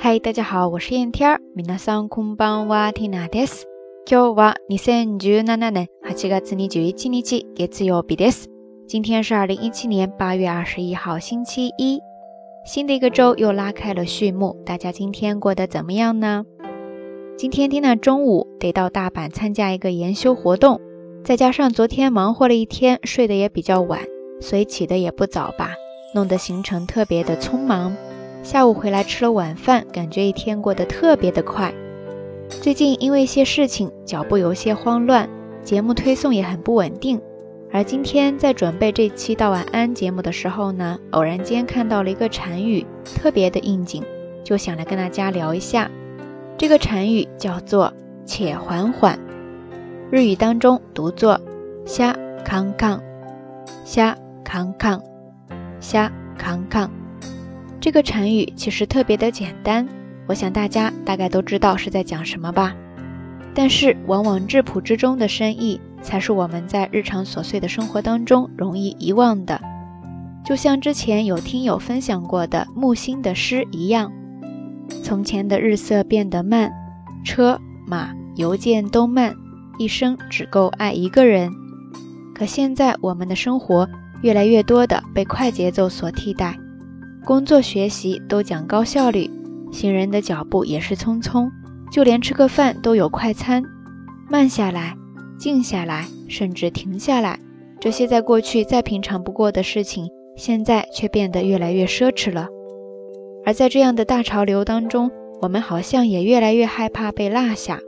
嗨，大家好，我是燕天儿。皆さんこんばんは、ティナです。今日は二千十七年八月二十一日、月曜日です。今天是二零一七年八月二十一号，星期一。新的一个周又拉开了序幕，大家今天过得怎么样呢？今天蒂娜中午得到大阪参加一个研修活动，再加上昨天忙活了一天，睡得也比较晚，所以起得也不早吧，弄得行程特别的匆忙。 下午回来吃了晚饭，感觉一天过得特别的快。最近因为一些事情，脚步有些慌乱，节目推送也很不稳定。而今天在准备这期到晚安节目的时候呢，偶然间看到了一个禅语，特别的应景，就想来跟大家聊一下。这个禅语叫做“且缓缓”，日语当中读作“虾康康”，虾康康，虾康康。这个禅语其实特别的简单，我想大家大概都知道是在讲什么吧。但是往往质朴之中的深意，才是我们在日常琐碎的生活当中容易遗忘的。就像之前有听友分享过的木心的诗一样：“从前的日色变得慢，车马邮件都慢，一生只够爱一个人。可现在我们的生活越来越多的被快节奏所替代。”工作学习都讲高效率，行人的脚步也是匆匆，就连吃个饭都有快餐。慢下来，静下来，甚至停下来，这些在过去再平常不过的事情，现在却变得越来越奢侈了。而在这样的大潮流当中，我们好像也越来越害怕被落下，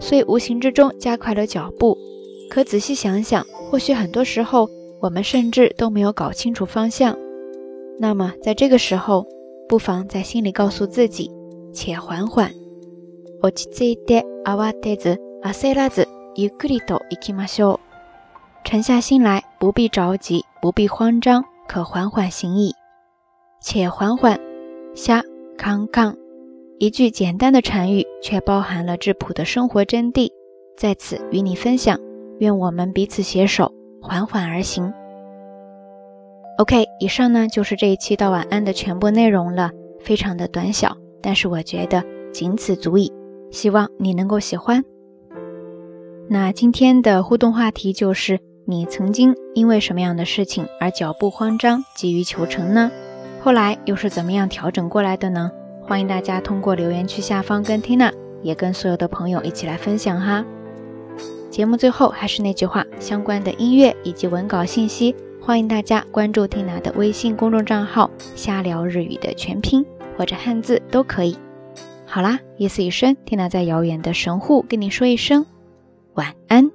所以无形之中加快了脚步。可仔细想想，或许很多时候我们甚至都没有搞清楚方向。那么，在这个时候，不妨在心里告诉自己，且缓缓。沉下心来，不必着急，不必慌张，可缓缓行矣。且缓缓，下康康，一句简单的禅语，却包含了质朴的生活真谛，在此与你分享。愿我们彼此携手，缓缓而行。OK，以上呢就是这一期到晚安的全部内容了，非常的短小，但是我觉得仅此足矣。希望你能够喜欢。那今天的互动话题就是：你曾经因为什么样的事情而脚步慌张、急于求成呢？后来又是怎么样调整过来的呢？欢迎大家通过留言区下方跟 Tina，也跟所有的朋友一起来分享哈。节目最后还是那句话，相关的音乐以及文稿信息。欢迎大家关注缇娜的微信公众账号“瞎聊日语”的全拼或者汉字都可以。好啦，夜色已深缇娜在遥远的神户跟你说一声晚安。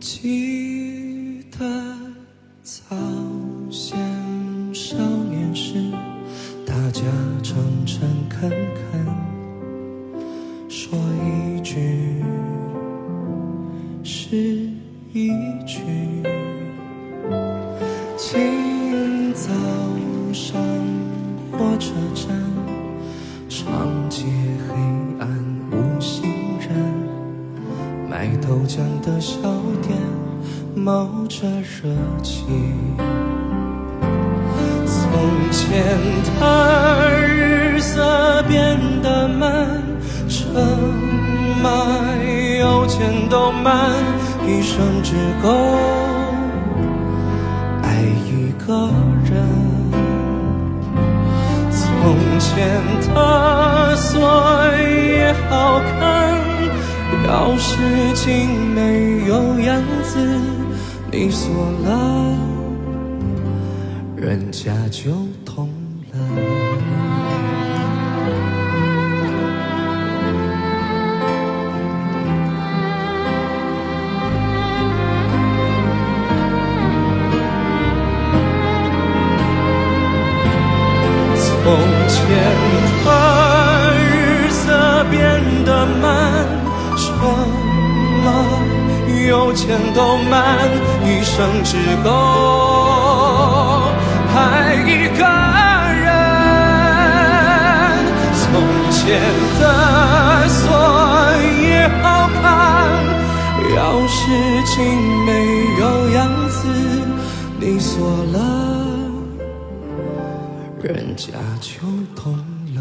记得早先少年时，大家诚诚恳恳说一句是一句。清早上火车站，冒着热气。从前的日色变得慢，车马邮件都慢，一生只够爱一个人。从前的锁也好看，钥匙精没有样子。你锁了，人家就痛了。从前的日色变得慢，车马。有钱都慢，一生只够爱一个人。从前的锁也好看，钥匙竟没有样子，你锁了，人家就懂了。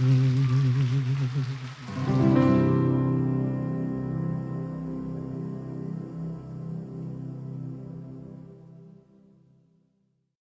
嗯